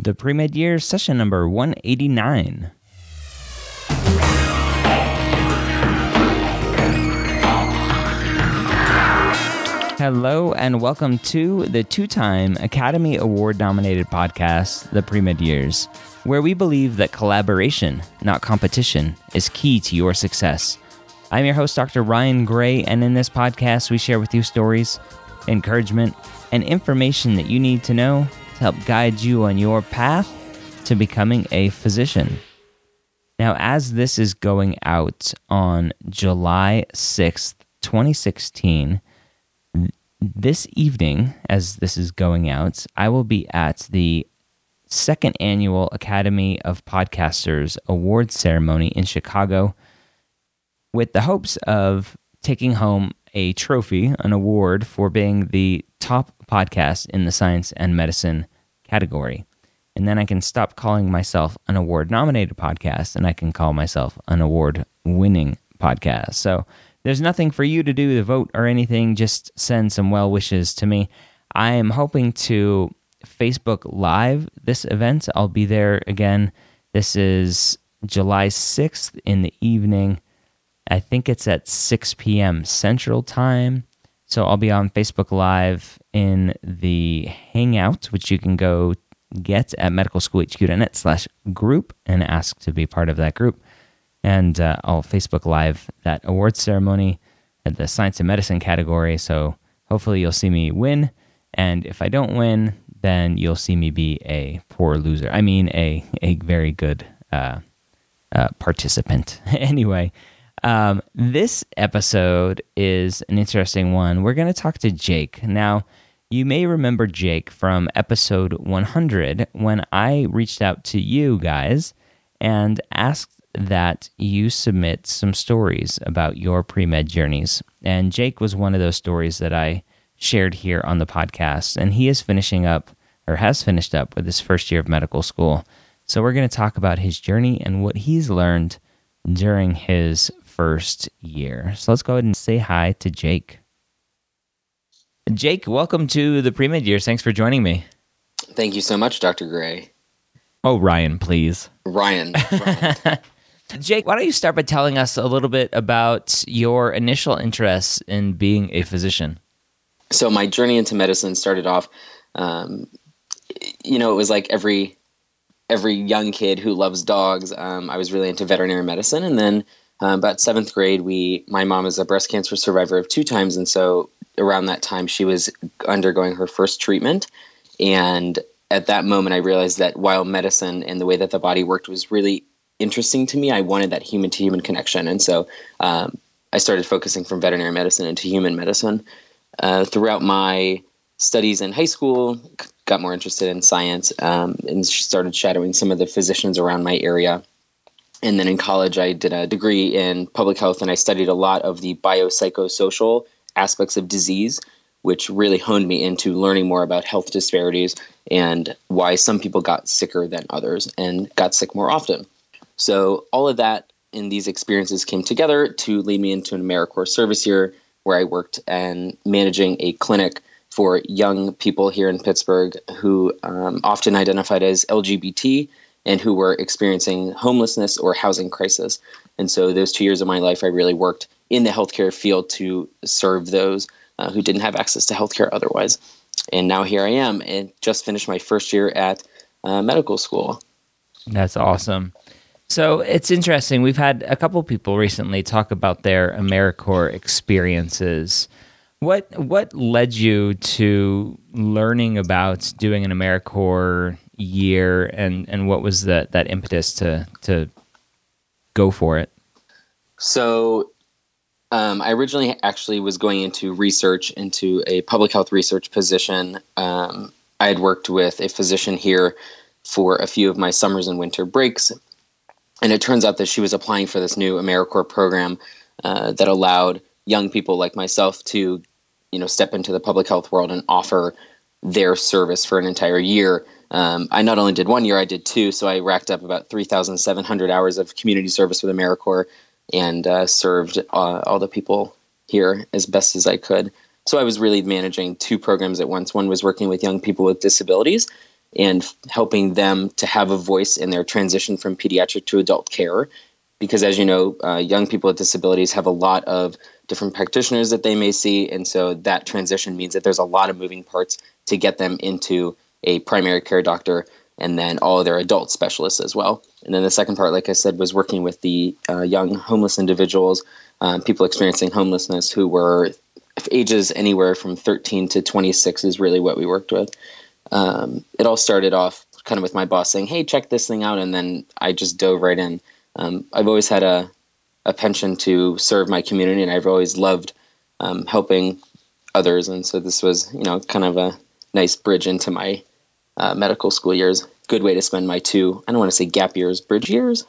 The pre med year session number 189. Hello, and welcome to the two time Academy Award nominated podcast, The Pre Med Years, where we believe that collaboration, not competition, is key to your success. I'm your host, Dr. Ryan Gray, and in this podcast, we share with you stories, encouragement, and information that you need to know to help guide you on your path to becoming a physician. Now, as this is going out on July 6th, 2016, this evening, as this is going out, I will be at the second annual Academy of Podcasters Awards ceremony in Chicago with the hopes of taking home a trophy, an award for being the top podcast in the science and medicine category. And then I can stop calling myself an award nominated podcast and I can call myself an award winning podcast. So there's nothing for you to do to vote or anything. Just send some well wishes to me. I am hoping to Facebook Live this event. I'll be there again. This is July 6th in the evening. I think it's at 6 p.m. Central Time. So I'll be on Facebook Live in the Hangout, which you can go get at medicalschoolhq.net slash group and ask to be part of that group and uh, I'll Facebook Live that awards ceremony at the science and medicine category. So hopefully you'll see me win, and if I don't win, then you'll see me be a poor loser. I mean, a a very good uh, uh, participant. anyway. Um, this episode is an interesting one. We're going to talk to Jake. Now, you may remember Jake from episode 100 when I reached out to you guys and asked that you submit some stories about your pre med journeys. And Jake was one of those stories that I shared here on the podcast. And he is finishing up, or has finished up, with his first year of medical school. So we're going to talk about his journey and what he's learned during his first year. So let's go ahead and say hi to Jake. Jake, welcome to the pre med years. Thanks for joining me. Thank you so much, Dr. Gray. Oh, Ryan, please. Ryan. Ryan. Jake, why don't you start by telling us a little bit about your initial interest in being a physician? So, my journey into medicine started off, um, you know, it was like every every young kid who loves dogs. Um, I was really into veterinary medicine, and then um, about seventh grade, we my mom is a breast cancer survivor of two times, and so around that time, she was undergoing her first treatment, and at that moment, I realized that while medicine and the way that the body worked was really interesting to me. I wanted that human to human connection, and so um, I started focusing from veterinary medicine into human medicine. Uh, throughout my studies in high school, got more interested in science um, and started shadowing some of the physicians around my area. And then in college, I did a degree in public health, and I studied a lot of the biopsychosocial aspects of disease, which really honed me into learning more about health disparities and why some people got sicker than others and got sick more often. So all of that and these experiences came together to lead me into an AmeriCorps service year where I worked and managing a clinic for young people here in Pittsburgh who um, often identified as LGBT and who were experiencing homelessness or housing crisis. And so, those two years of my life, I really worked in the healthcare field to serve those uh, who didn't have access to healthcare otherwise. And now here I am, and just finished my first year at uh, medical school. That's awesome. So it's interesting. We've had a couple people recently talk about their AmeriCorps experiences. What what led you to learning about doing an AmeriCorps year, and and what was that that impetus to to go for it? So, um, I originally actually was going into research into a public health research position. Um, I had worked with a physician here for a few of my summers and winter breaks, and it turns out that she was applying for this new AmeriCorps program uh, that allowed young people like myself to, you know, step into the public health world and offer their service for an entire year. Um, I not only did one year, I did two. So I racked up about 3,700 hours of community service with AmeriCorps and uh, served uh, all the people here as best as I could. So I was really managing two programs at once. One was working with young people with disabilities and helping them to have a voice in their transition from pediatric to adult care. Because as you know, uh, young people with disabilities have a lot of different practitioners that they may see. And so that transition means that there's a lot of moving parts to get them into a primary care doctor and then all of their adult specialists as well. And then the second part, like I said, was working with the uh, young homeless individuals, um, people experiencing homelessness who were ages anywhere from 13 to 26 is really what we worked with. Um, it all started off kind of with my boss saying, "Hey, check this thing out," and then I just dove right in. Um, I've always had a a penchant to serve my community, and I've always loved um, helping others, and so this was, you know, kind of a nice bridge into my uh, medical school years. Good way to spend my two. I don't want to say gap years, bridge years.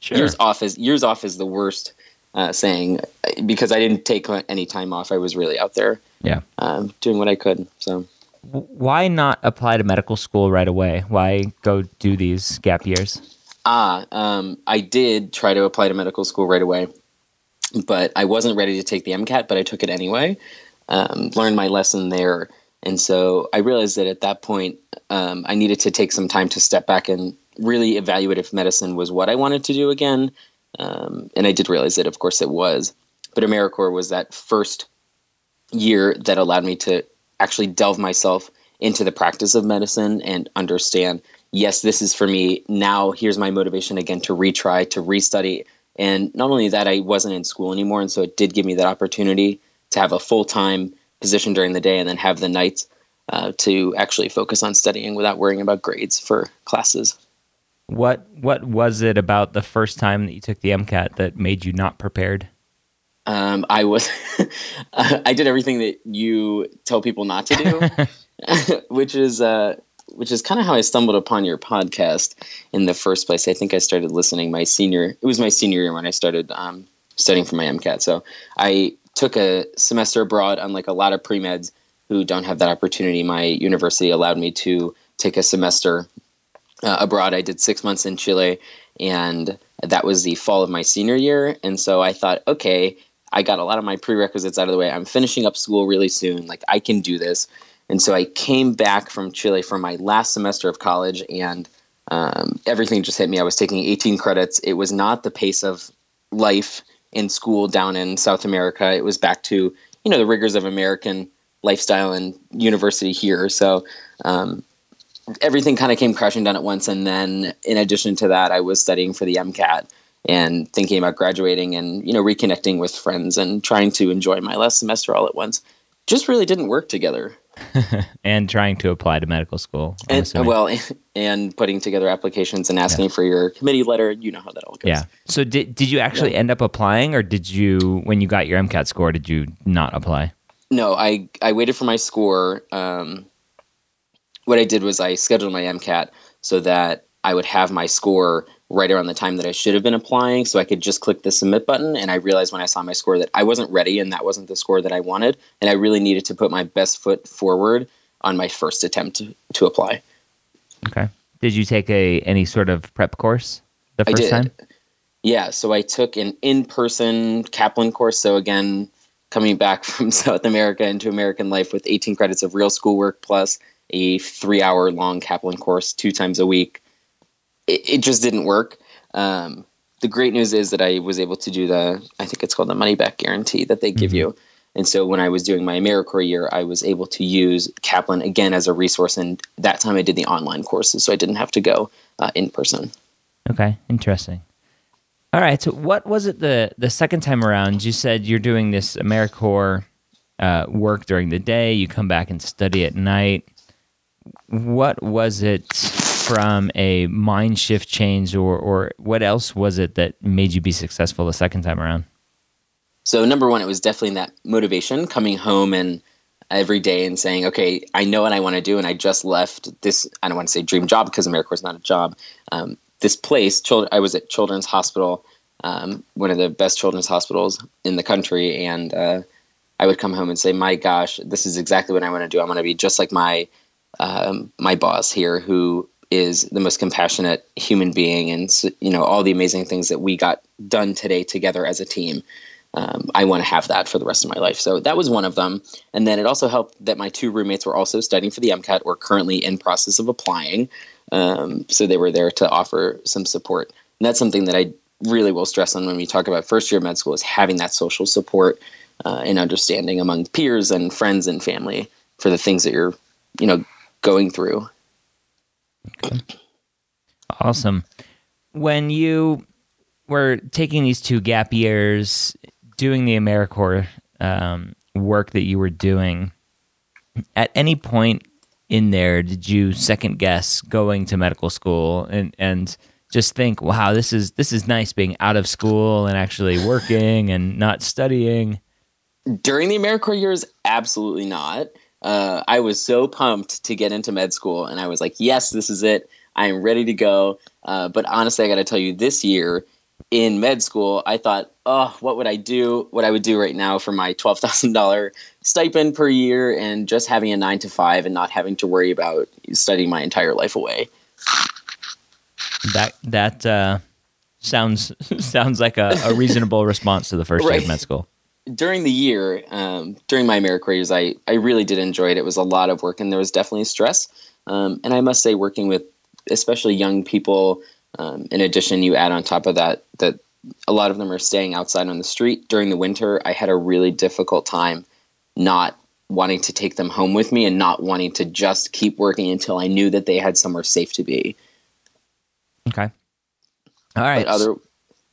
Sure. Years off is years off is the worst uh, saying because I didn't take any time off. I was really out there, yeah, um, doing what I could. So, why not apply to medical school right away? Why go do these gap years? Ah, um, I did try to apply to medical school right away, but I wasn't ready to take the MCAT, but I took it anyway. Um, learned my lesson there. And so I realized that at that point, um, I needed to take some time to step back and really evaluate if medicine was what I wanted to do again. Um, and I did realize that, of course, it was. But AmeriCorps was that first year that allowed me to actually delve myself into the practice of medicine and understand yes, this is for me. Now, here's my motivation again to retry, to restudy. And not only that, I wasn't in school anymore. And so it did give me that opportunity to have a full time position during the day and then have the nights uh, to actually focus on studying without worrying about grades for classes. What what was it about the first time that you took the MCAT that made you not prepared? Um, I was I did everything that you tell people not to do, which is uh, which is kind of how I stumbled upon your podcast in the first place. I think I started listening my senior. It was my senior year when I started um, studying for my MCAT. So I took a semester abroad. Unlike a lot of pre meds who don't have that opportunity, my university allowed me to take a semester uh, abroad. I did six months in Chile, and that was the fall of my senior year. And so I thought, okay, I got a lot of my prerequisites out of the way. I'm finishing up school really soon. Like I can do this. And so I came back from Chile for my last semester of college, and um, everything just hit me. I was taking 18 credits. It was not the pace of life in school down in South America. It was back to you know the rigors of American lifestyle and university here. So um, everything kind of came crashing down at once. And then in addition to that, I was studying for the MCAT and thinking about graduating and you know reconnecting with friends and trying to enjoy my last semester all at once. Just really didn't work together. and trying to apply to medical school. I'm and, well, and putting together applications and asking yeah. for your committee letter. You know how that all goes. Yeah. So did did you actually yeah. end up applying, or did you, when you got your MCAT score, did you not apply? No, I I waited for my score. Um, what I did was I scheduled my MCAT so that I would have my score right around the time that I should have been applying. So I could just click the submit button. And I realized when I saw my score that I wasn't ready and that wasn't the score that I wanted. And I really needed to put my best foot forward on my first attempt to, to apply. Okay. Did you take a any sort of prep course the first time? Yeah, so I took an in-person Kaplan course. So again, coming back from South America into American life with 18 credits of real schoolwork plus a three-hour long Kaplan course two times a week. It, it just didn't work. Um, the great news is that I was able to do the, I think it's called the money back guarantee that they give you. And so when I was doing my AmeriCorps year, I was able to use Kaplan again as a resource. And that time I did the online courses, so I didn't have to go uh, in person. Okay, interesting. All right, so what was it the the second time around? You said you're doing this AmeriCorps uh, work during the day. You come back and study at night. What was it from a mind shift change, or or what else was it that made you be successful the second time around? So number one, it was definitely that motivation coming home and every day and saying, okay, I know what I want to do, and I just left this. I don't want to say dream job because AmeriCorps is not a job. Um, this place, I was at Children's Hospital, um, one of the best children's hospitals in the country, and uh, I would come home and say, my gosh, this is exactly what I want to do. I want to be just like my um, my boss here, who is the most compassionate human being, and you know all the amazing things that we got done today together as a team um, I want to have that for the rest of my life. So that was one of them. And then it also helped that my two roommates were also studying for the MCAT or currently in process of applying. Um, so they were there to offer some support. And that's something that I really will stress on when we talk about first year med school is having that social support uh, and understanding among peers and friends and family for the things that you're, you know, going through. Okay. Awesome. When you were taking these two gap years, doing the AmeriCorps um, work that you were doing, at any point in there did you second guess going to medical school and and just think, wow, this is this is nice being out of school and actually working and not studying? During the AmeriCorps years, absolutely not. Uh, I was so pumped to get into med school, and I was like, yes, this is it. I am ready to go. Uh, but honestly, I got to tell you, this year in med school, I thought, oh, what would I do? What I would do right now for my twelve thousand dollar stipend per year, and just having a nine to five, and not having to worry about studying my entire life away. That that uh, sounds sounds like a, a, reasonable response to the first right. year of med school. During the year, um, during my AmeriCorps years, I I really did enjoy it. It was a lot of work, and there was definitely stress. Um, and I must say, working with especially young people um, in addition, you add on top of that that a lot of them are staying outside on the street during the winter. I had a really difficult time not wanting to take them home with me and not wanting to just keep working until I knew that they had somewhere safe to be. Okay. All right. But other,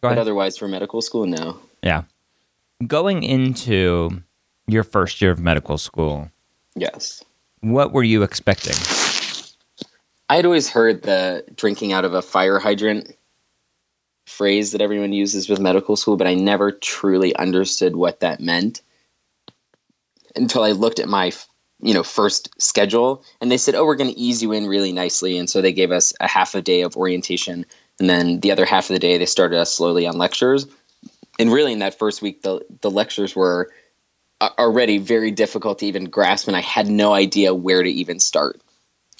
but otherwise, for medical school, no. Yeah. Going into your first year of medical school. Yes. What were you expecting? I had always heard the drinking out of a fire hydrant phrase that everyone uses with medical school, but I never truly understood what that meant until I looked at my you know first schedule and they said oh we're going to ease you in really nicely and so they gave us a half a day of orientation and then the other half of the day they started us slowly on lectures and really in that first week the the lectures were already very difficult to even grasp and I had no idea where to even start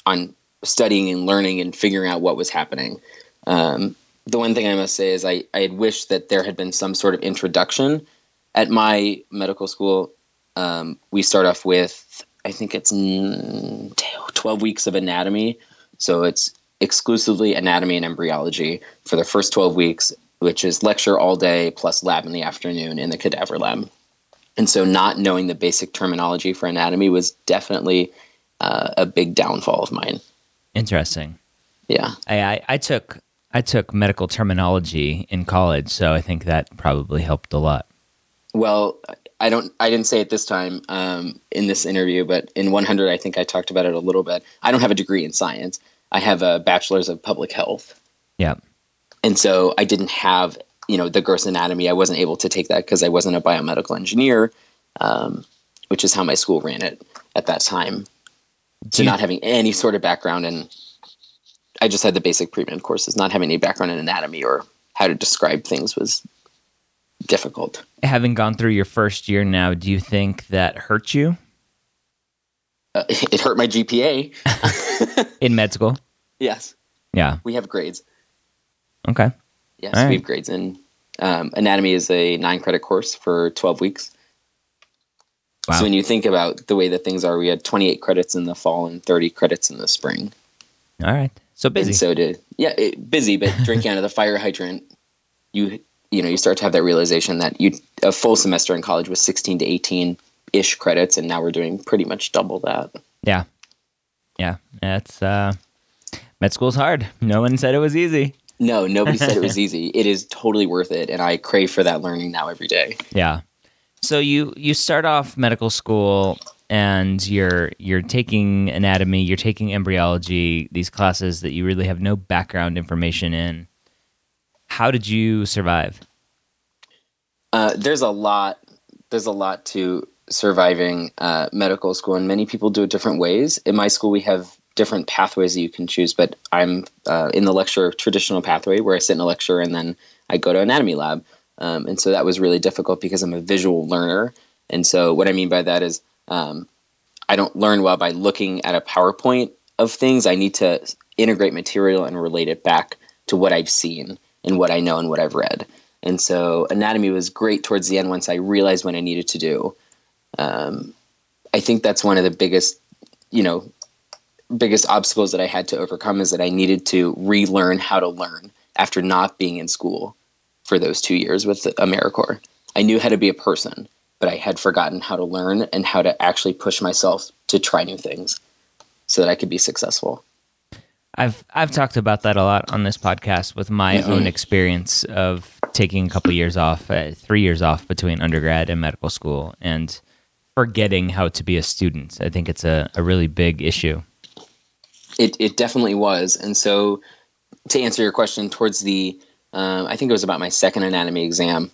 on studying and learning and figuring out what was happening. Um, the one thing I must say is I, I had wished that there had been some sort of introduction. At my medical school, um, we start off with, I think it's 12 weeks of anatomy. So it's exclusively anatomy and embryology for the first 12 weeks, which is lecture all day plus lab in the afternoon in the cadaver lab. And so not knowing the basic terminology for anatomy was definitely uh, a big downfall of mine. Interesting. Yeah. I, I, I took I took medical terminology in college, so I think that probably helped a lot. Well, I don't. I didn't say it this time um, in this interview, but in 100, I think I talked about it a little bit. I don't have a degree in science. I have a bachelor's of public health. Yeah. And so I didn't have, you know, the gross anatomy. I wasn't able to take that because I wasn't a biomedical engineer, um, which is how my school ran it at that time to not having any sort of background in I just had the basic pre-med courses, not having any background in anatomy or how to describe things was difficult. Having gone through your first year now, do you think that hurt you? Uh, it hurt my GPA in med school. Yes. Yeah. We have grades. Okay. Yes, right. we have grades in um, anatomy is a nine credit course for 12 weeks. Wow. So when you think about the way that things are, we had 28 credits in the fall and 30 credits in the spring. All right. So busy. And so did, yeah, it, busy, but drinking out of the fire hydrant, you, you know, you start to have that realization that you, a full semester in college was 16 to 18 ish credits. And now we're doing pretty much double that. Yeah. Yeah. That's, uh, med school's hard. No one said it was easy. No, nobody said it was easy. It is totally worth it, and I crave for that learning now every day. Yeah. So you you start off medical school and you're you're taking anatomy, you're taking embryology, these classes that you really have no background information in. How did you survive? Uh, there's a lot. There's a lot to surviving uh, medical school, and many people do it different ways. In my school, we have different pathways that you can choose, but I'm uh, in the lecture traditional pathway where I sit in a lecture and then I go to anatomy lab. Um, and so that was really difficult because I'm a visual learner. And so what I mean by that is um, I don't learn well by looking at a PowerPoint of things. I need to integrate material and relate it back to what I've seen and what I know and what I've read. And so anatomy was great towards the end once I realized what I needed to do. Um, I think that's one of the biggest, you know, biggest obstacles that I had to overcome is that I needed to relearn how to learn after not being in school for those two years with AmeriCorps. I knew how to be a person, but I had forgotten how to learn and how to actually push myself to try new things so that I could be successful. I've I've talked about that a lot on this podcast with my mm-hmm. own experience of taking a couple years off, uh, three years off between undergrad and medical school, and forgetting how to be a student. I think it's a, a really big issue. It it definitely was, and so to answer your question, towards the um, I think it was about my second anatomy exam.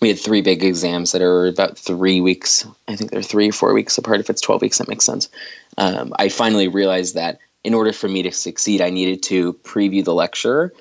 We had three big exams that are about three weeks. I think they're three, or four weeks apart. If it's twelve weeks, that makes sense. Um, I finally realized that in order for me to succeed, I needed to preview the lecture.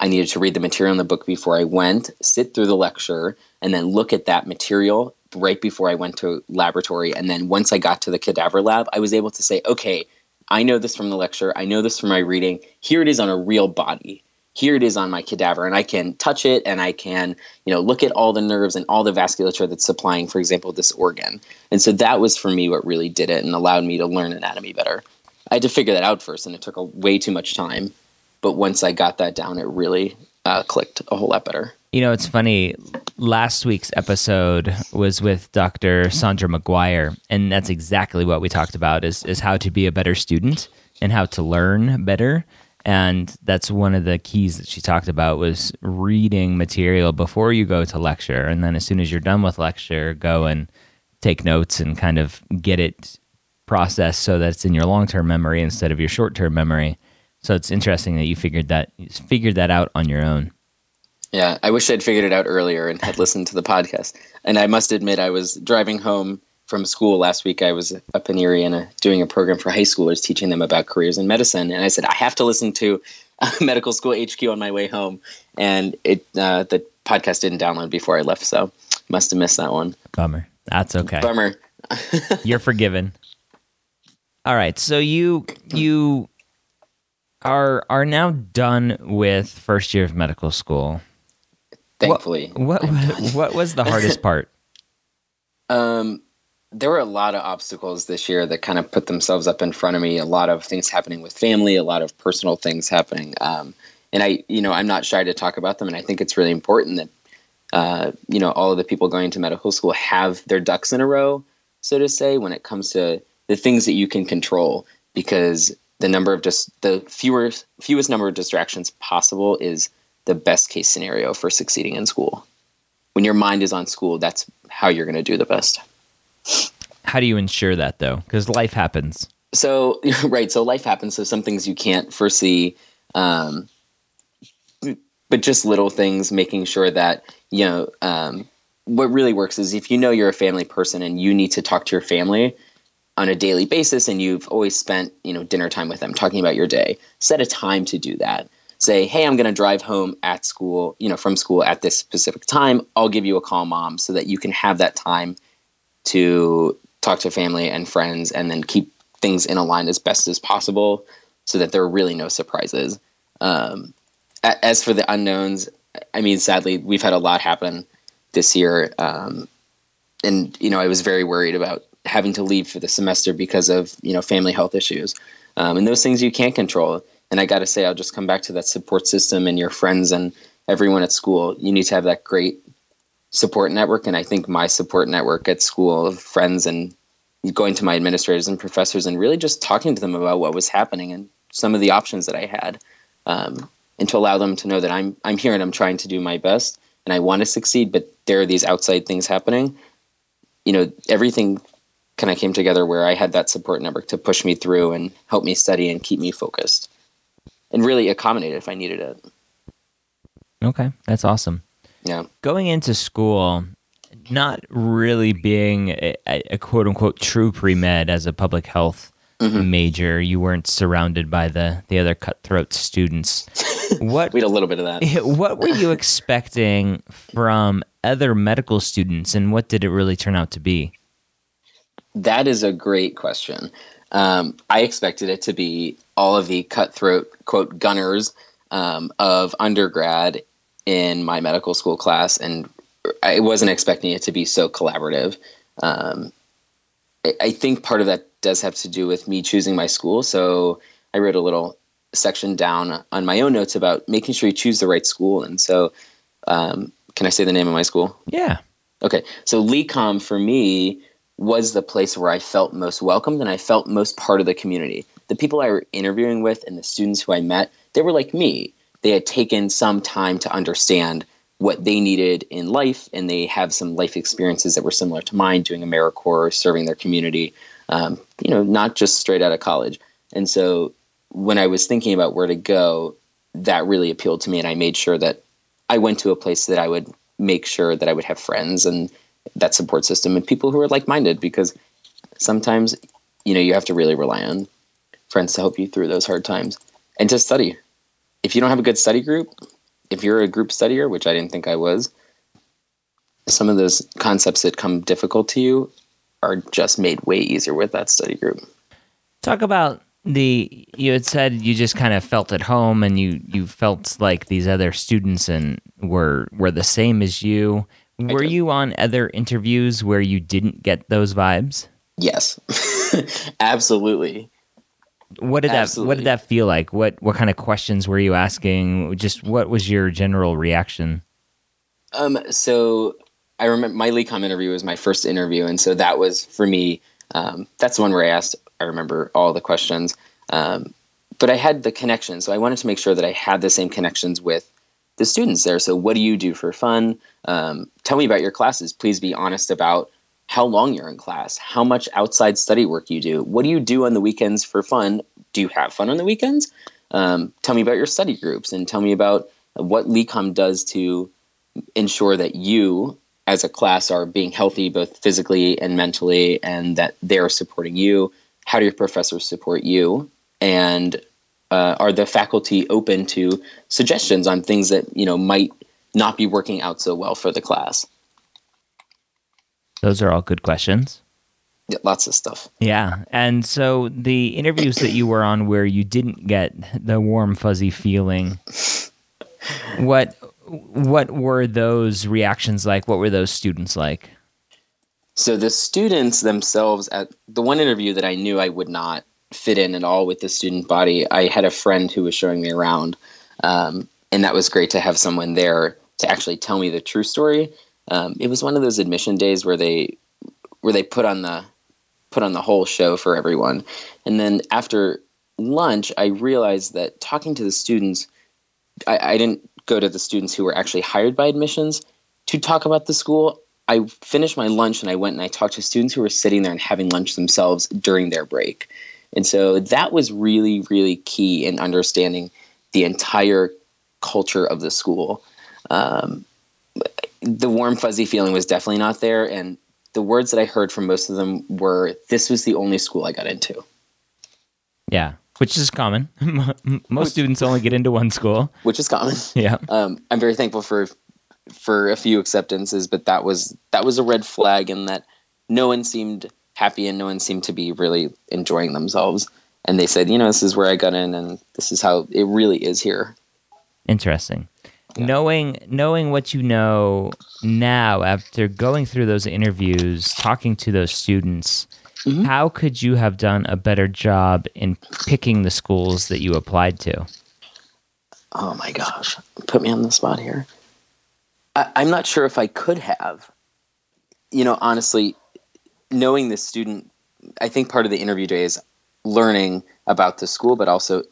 I needed to read the material in the book before I went, sit through the lecture, and then look at that material right before I went to laboratory. And then once I got to the cadaver lab, I was able to say, okay, I know this from the lecture. I know this from my reading. Here it is on a real body. Here it is on my cadaver, and I can touch it, and I can, you know, look at all the nerves and all the vasculature that's supplying, for example, this organ. And so that was for me what really did it and allowed me to learn anatomy better. I had to figure that out first, and it took a, way too much time. But once I got that down, it really uh, clicked a whole lot better. You know, it's funny. Last week's episode was with Dr. Saundra McGuire, and that's exactly what we talked about is is how to be a better student and how to learn better. And that's one of the keys that she talked about was reading material before you go to lecture, and then as soon as you're done with lecture, go and take notes and kind of get it processed so that it's in your long term memory instead of your short term memory. So it's interesting that you figured that figured that out on your own. Yeah, I wish I'd figured it out earlier and had listened to the podcast. And I must admit, I was driving home from school last week. I was up in Erie and doing a program for high schoolers, teaching them about careers in medicine. And I said, I have to listen to uh, Medical School HQ on my way home. And it uh, the podcast didn't download before I left, so must have missed that one. Bummer. That's okay. Bummer. You're forgiven. All right, so you you are are now done with first year of medical school. Thankfully, what what, what was the hardest part? Um, there were a lot of obstacles this year that kind of put themselves up in front of me. A lot of things happening with family, a lot of personal things happening. Um, and I, you know, I'm not shy to talk about them. And I think it's really important that, uh, you know, all of the people going to medical school have their ducks in a row, so to say, when it comes to the things that you can control, because the number of just the fewer fewest number of distractions possible is the best case scenario for succeeding in school. When your mind is on school, that's how you're going to do the best. How do you ensure that though? Because life happens. So right, so life happens. So some things you can't foresee, um, but just little things, making sure that you know. Um, what really works is if you know you're a family person and you need to talk to your family on a daily basis, and you've always spent you know dinner time with them, talking about your day. Set a time to do that say, hey, I'm going to drive home at school, you know, from school at this specific time. I'll give you a call, mom, so that you can have that time to talk to family and friends and then keep things in a line as best as possible so that there are really no surprises. Um, as for the unknowns, I mean, sadly, we've had a lot happen this year, um, and you know, I was very worried about having to leave for the semester because of you know family health issues, um, and those things you can't control. And I got to say, I'll just come back to that support system and your friends and everyone at school. You need to have that great support network, and I think my support network at school of friends and going to my administrators and professors and really just talking to them about what was happening and some of the options that I had, um, and to allow them to know that I'm I'm here and I'm trying to do my best and I want to succeed, but there are these outside things happening. You know, everything kind of came together where I had that support network to push me through and help me study and keep me focused, and really accommodate it if I needed it. Okay, that's awesome. Yeah, going into school, not really being a, a quote unquote true pre med as a public health mm-hmm. major, you weren't surrounded by the the other cutthroat students. What we had a little bit of that. What were you expecting from other medical students, and what did it really turn out to be? That is a great question. Um, I expected it to be all of the cutthroat quote gunners um, of undergrad in my medical school class, and I wasn't expecting it to be so collaborative. Um, I, I think part of that does have to do with me choosing my school. So I wrote a little section down on my own notes about making sure you choose the right school. And so, um, can I say the name of my school? Yeah. Okay. So LECOM for me was the place where I felt most welcomed and I felt most part of the community. The people I were interviewing with and the students who I met, they were like me. They had taken some time to understand what they needed in life, and they have some life experiences that were similar to mine, doing AmeriCorps, serving their community, um, you know, not just straight out of college. And so when I was thinking about where to go, that really appealed to me, and I made sure that I went to a place that I would make sure that I would have friends and that support system and people who are like minded because sometimes, you know, you have to really rely on friends to help you through those hard times and to study. If you don't have a good study group, if you're a group studier, which I didn't think I was, some of those concepts that come difficult to you are just made way easier with that study group. Talk about the you had said you just kind of felt at home and you you felt like these other students and were were the same as you. Were you on other interviews where you didn't get those vibes? Yes. Absolutely. What did Absolutely. that what did that feel like? What what kind of questions were you asking? Just what was your general reaction? Um so I remember my LECOM interview was my first interview and so that was for me um, that's the one where I asked I remember all the questions. Um, but I had the connection so I wanted to make sure that I had the same connections with the students there. So what do you do for fun? Um, tell me about your classes. Please be honest about how long you're in class, how much outside study work you do, what do you do on the weekends for fun? Do you have fun on the weekends? Um, tell me about your study groups and tell me about what LECOM does to ensure that you as a class are being healthy both physically and mentally and that they're supporting you. How do your professors support you? And uh, are the faculty open to suggestions on things that you know might not be working out so well for the class? Those are all good questions. Yeah, lots of stuff. Yeah. And so the interviews that you were on where you didn't get the warm fuzzy feeling what what were those reactions like? What were those students like? So the students themselves at the one interview that I knew I would not fit in at all with the student body, I had a friend who was showing me around. Um, and that was great to have someone there to actually tell me the true story um, it was one of those admission days where they where they put on the put on the whole show for everyone. And then after lunch, I realized that talking to the students, I, I didn't go to the students who were actually hired by admissions to talk about the school. I finished my lunch and I went and I talked to students who were sitting there and having lunch themselves during their break. And so that was really, really key in understanding the entire culture of the school. Um, the warm fuzzy feeling was definitely not there and the words that i heard from most of them were this was the only school i got into. Yeah which is common. Most students only get into one school. Which is common. Yeah. Um, i'm very thankful for for a few acceptances but that was that was a red flag in that no one seemed happy and no one seemed to be really enjoying themselves and they said you know this is where i got in and this is how it really is here interesting knowing knowing what you know now after going through those interviews, talking to those students, Mhm. how could you have done a better job in picking the schools that you applied to? Oh my gosh, put me on the spot here. I, I'm not sure if I could have. You know, honestly, knowing the student, I think part of the interview day is learning about the school, but also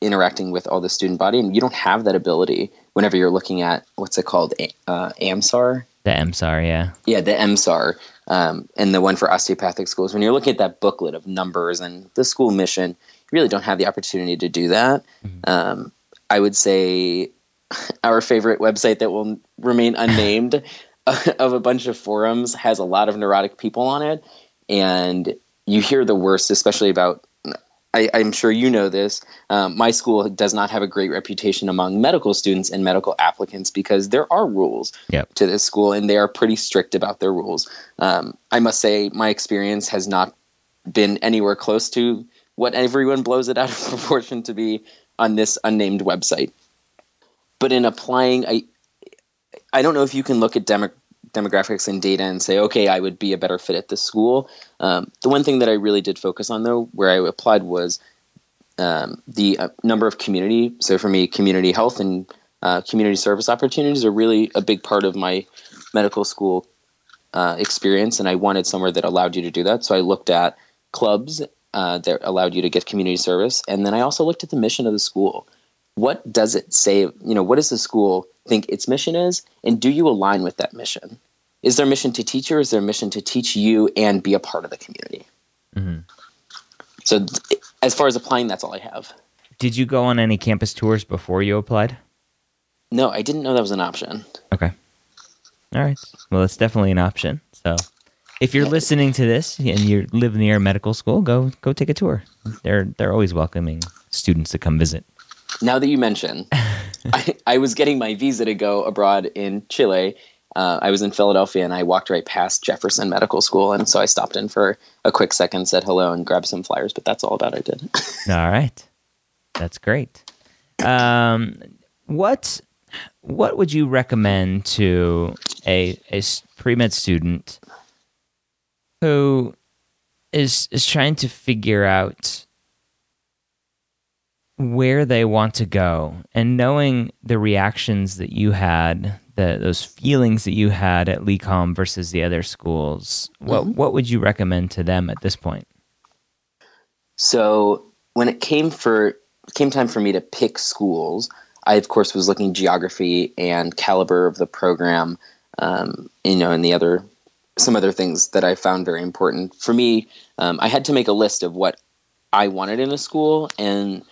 interacting with all the student body. And you don't have that ability whenever you're looking at what's it called, uh, AMSAR. The MSAR, yeah. Yeah, the MSAR um, and the one for osteopathic schools. When you're looking at that booklet of numbers and the school mission, you really don't have the opportunity to do that. Um, I would say our favorite website that will remain unnamed of a bunch of forums has a lot of neurotic people on it, and you hear the worst, especially about. I, I'm sure you know this. Um, my school does not have a great reputation among medical students and medical applicants because there are rules Yep. to this school, and they are pretty strict about their rules. Um, I must say, my experience has not been anywhere close to what everyone blows it out of proportion to be on this unnamed website. But in applying, I I don't know if you can look at demo, demographics and data and say, okay, I would be a better fit at this school. Um, the one thing that I really did focus on, though, where I applied was um, the uh, number of community. So for me, community health and uh, community service opportunities are really a big part of my medical school uh, experience, and I wanted somewhere that allowed you to do that. So I looked at clubs uh, that allowed you to get community service, and then I also looked at the mission of the school. What does it say? You know, what does the school think its mission is, and do you align with that mission? Is their mission to teach you, or is their mission to teach you and be a part of the community? Mhm. So, as far as applying, that's all I have. Did you go on any campus tours before you applied? No, I didn't know that was an option. Okay. All right. Well, it's definitely an option. So, if you're listening to this and you live near a medical school, go go take a tour. They're they're always welcoming students to come visit. Now that you mention, I, I was getting my visa to go abroad in Chile. Uh, I was in Philadelphia and I walked right past Jefferson Medical School, and so I stopped in for a quick second, said hello, and grabbed some flyers. But that's all about I did. All right. That's great. Um, what what would you recommend to a a pre med student who is is trying to figure out where they want to go and knowing the reactions that you had the those feelings that you had at LECOM versus the other schools what Mhm. what would you recommend to them at this point So when it came for came time for me to pick schools, I of course was looking geography and caliber of the program, um, you know, and the other some other things that I found very important for me. Um, I had to make a list of what I wanted in a school, and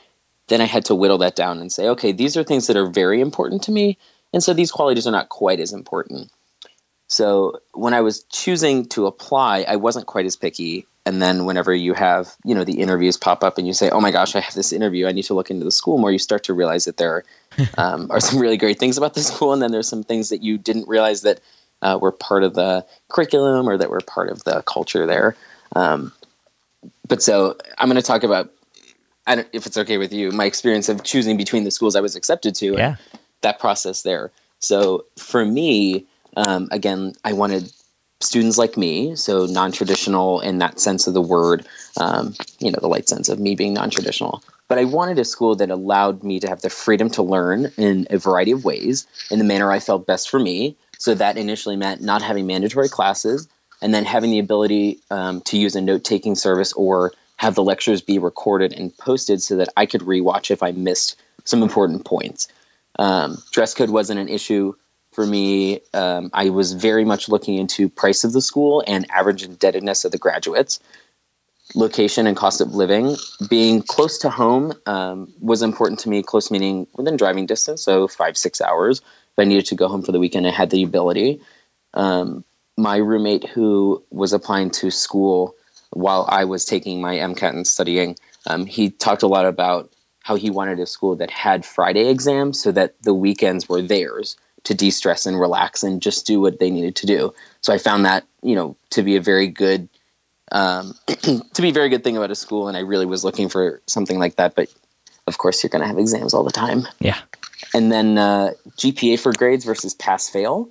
then I had to whittle that down and say, okay, these are things that are very important to me, and so these qualities are not quite as important. So when I was choosing to apply, I wasn't quite as picky. And then whenever you have, you know, the interviews pop up and you say, "Oh my gosh, I have this interview. I need to look into the school more," you start to realize that there um, are some really great things about the school, and then there's some things that you didn't realize that uh, were part of the curriculum or that were part of the culture there. Um, but so I'm going to talk about, I don't, if it's okay with you, my experience of choosing between the schools I was accepted to. yeah that process there. So for me, um, again, I wanted students like me, so non-traditional in that sense of the word, um, you know, the light sense of me being non-traditional. But I wanted a school that allowed me to have the freedom to learn in a variety of ways in the manner I felt best for me. So that initially meant not having mandatory classes, and then having the ability um, to use a note-taking service or have the lectures be recorded and posted so that I could rewatch if I missed some important points. Um, dress code wasn't an issue for me. Um, I was very much looking into price of the school and average indebtedness of the graduates. Location and cost of living. Being close to home um, was important to me. Close meaning within driving distance, so five six hours. If I needed to go home for the weekend, I had the ability. Um, my roommate, who was applying to school while I was taking my MCAT and studying, um, he talked a lot about how he wanted a school that had Friday exams so that the weekends were theirs to de-stress and relax and just do what they needed to do. So I found that, you know, to be a very good um, to be a very good thing about a school and I really was looking for something like that, but of course you're going to have exams all the time. Yeah. and then uh, GPA for grades versus pass fail.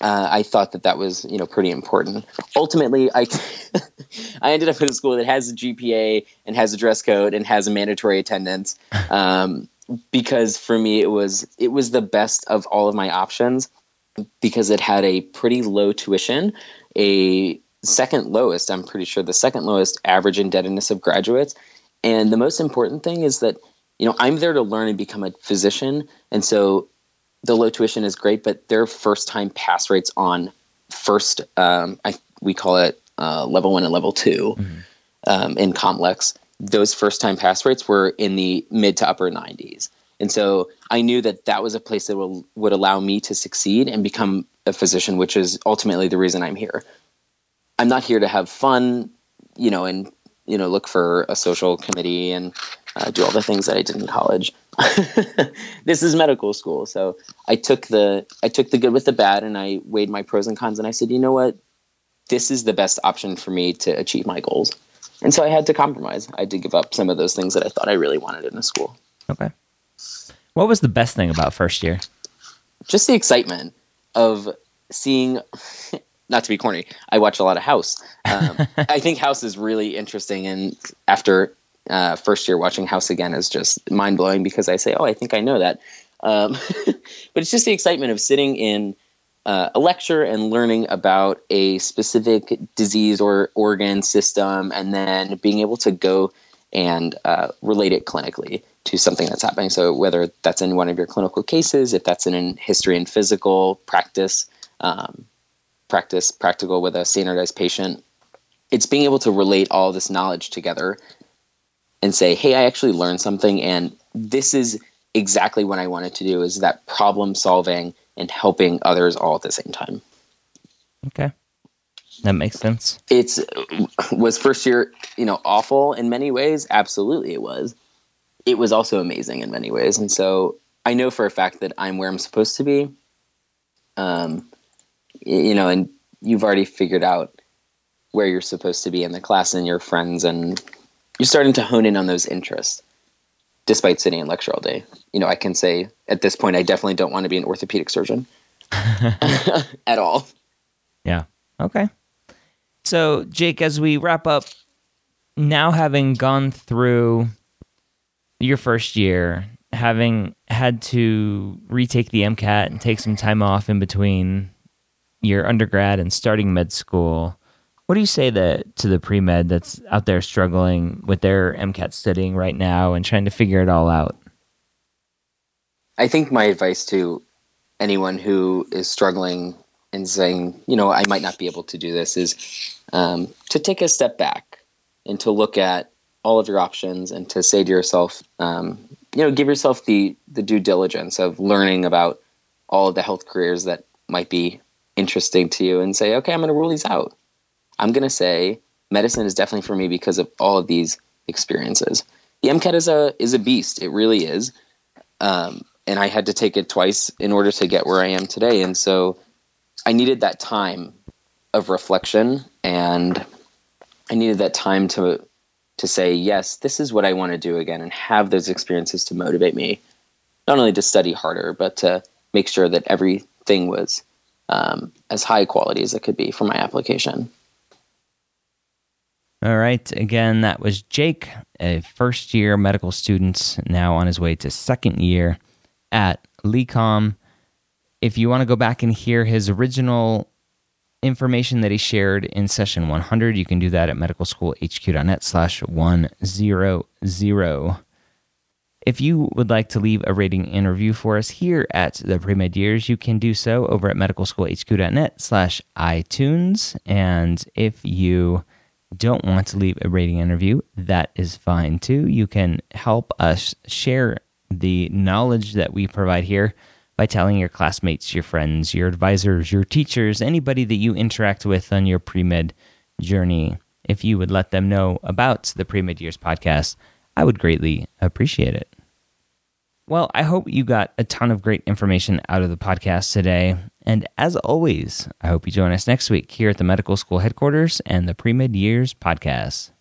Uh, I thought that that was you know pretty important. Ultimately, I I ended up in a school that has a GPA and has a dress code and has a mandatory attendance um, because for me it was it was the best of all of my options because it had a pretty low tuition, a second lowest, I'm pretty sure the second lowest average indebtedness of graduates. And the most important thing is that, you know, I'm there to learn and become a physician. And so the low tuition is great, but their first time pass rates on first, um, I, we call it uh, level one and level 2 mm-hmm. um, in COMLEX, those first time pass rates were in the mid to upper 90s. And so I knew that that was a place that will, would allow me to succeed and become a physician, which is ultimately the reason I'm here. I'm not here to have fun, you know, and you know, look for a social committee and uh, do all the things that I did in college. this is medical school, so I took the I took the good with the bad, and I weighed my pros and cons, and I said, you know what, this is the best option for me to achieve my goals. And so I had to compromise. I had to give up some of those things that I thought I really wanted in a school. Okay. What was the best thing about first year? Just the excitement of seeing. Not to be corny, I watch a lot of House. Um, I think House is really interesting, and after uh, first year watching House again is just mind blowing because I say, "Oh, I think I know that." Um, but it's just the excitement of sitting in uh, a lecture and learning about a specific disease or organ system, and then being able to go and uh, relate it clinically to something that's happening. So whether that's in one of your clinical cases, if that's in history and physical practice, um, practice practical with a standardized patient, it's being able to relate all this knowledge together and say, "Hey, I actually learned something, and this is exactly what I wanted to do." Is that problem solving and helping others all at the same time? Okay. That makes sense. It's was first year, you know, awful in many ways. Absolutely, it was it was also amazing in many ways. And so I know for a fact that I'm where I'm supposed to be. Um, you know, and you've already figured out where you're supposed to be in the class and your friends, and you're starting to hone in on those interests despite sitting in lecture all day. You know, I can say at this point, I definitely don't want to be an orthopedic surgeon at all. Yeah. Okay. So, Jake, as we wrap up, now having gone through your first year, having had to retake the MCAT and take some time off in between your undergrad and starting med school, what do you say that to the pre med that's out there struggling with their MCAT studying right now and trying to figure it all out? I think my advice to anyone who is struggling and saying, you know, I might not be able to do this is um, to take a step back and to look at all of your options and to say to yourself, um, you know, give yourself the the due diligence of learning about all of the health careers that might be interesting to you, and say, okay, I'm going to rule these out. I'm going to say medicine is definitely for me because of all of these experiences. The MCAT is a is a beast. It really is, um, and I had to take it twice in order to get where I am today. And so, I needed that time of reflection, and I needed that time to to say, yes, this is what I want to do again and have those experiences to motivate me, not only to study harder, but to make sure that everything was um, as high quality as it could be for my application. All right. Again, that was Jake, a first year medical student, now on his way to second year at LECOM. If you want to go back and hear his original information that he shared in session 100. You can do that at medicalschoolhq.net slash 100. If you would like to leave a rating and review for us here at the Premed Years, you can do so over at medicalschoolhq.net slash iTunes. And if you don't want to leave a rating and review, that is fine too. You can help us share the knowledge that we provide here by telling your classmates, your friends, your advisors, your teachers, anybody that you interact with on your pre med journey. If you would let them know about the Pre Med Years podcast, I would greatly appreciate it. Well, I hope you got a ton of great information out of the podcast today. And as always, I hope you join us next week here at the medical school headquarters and the Pre Med Years podcast.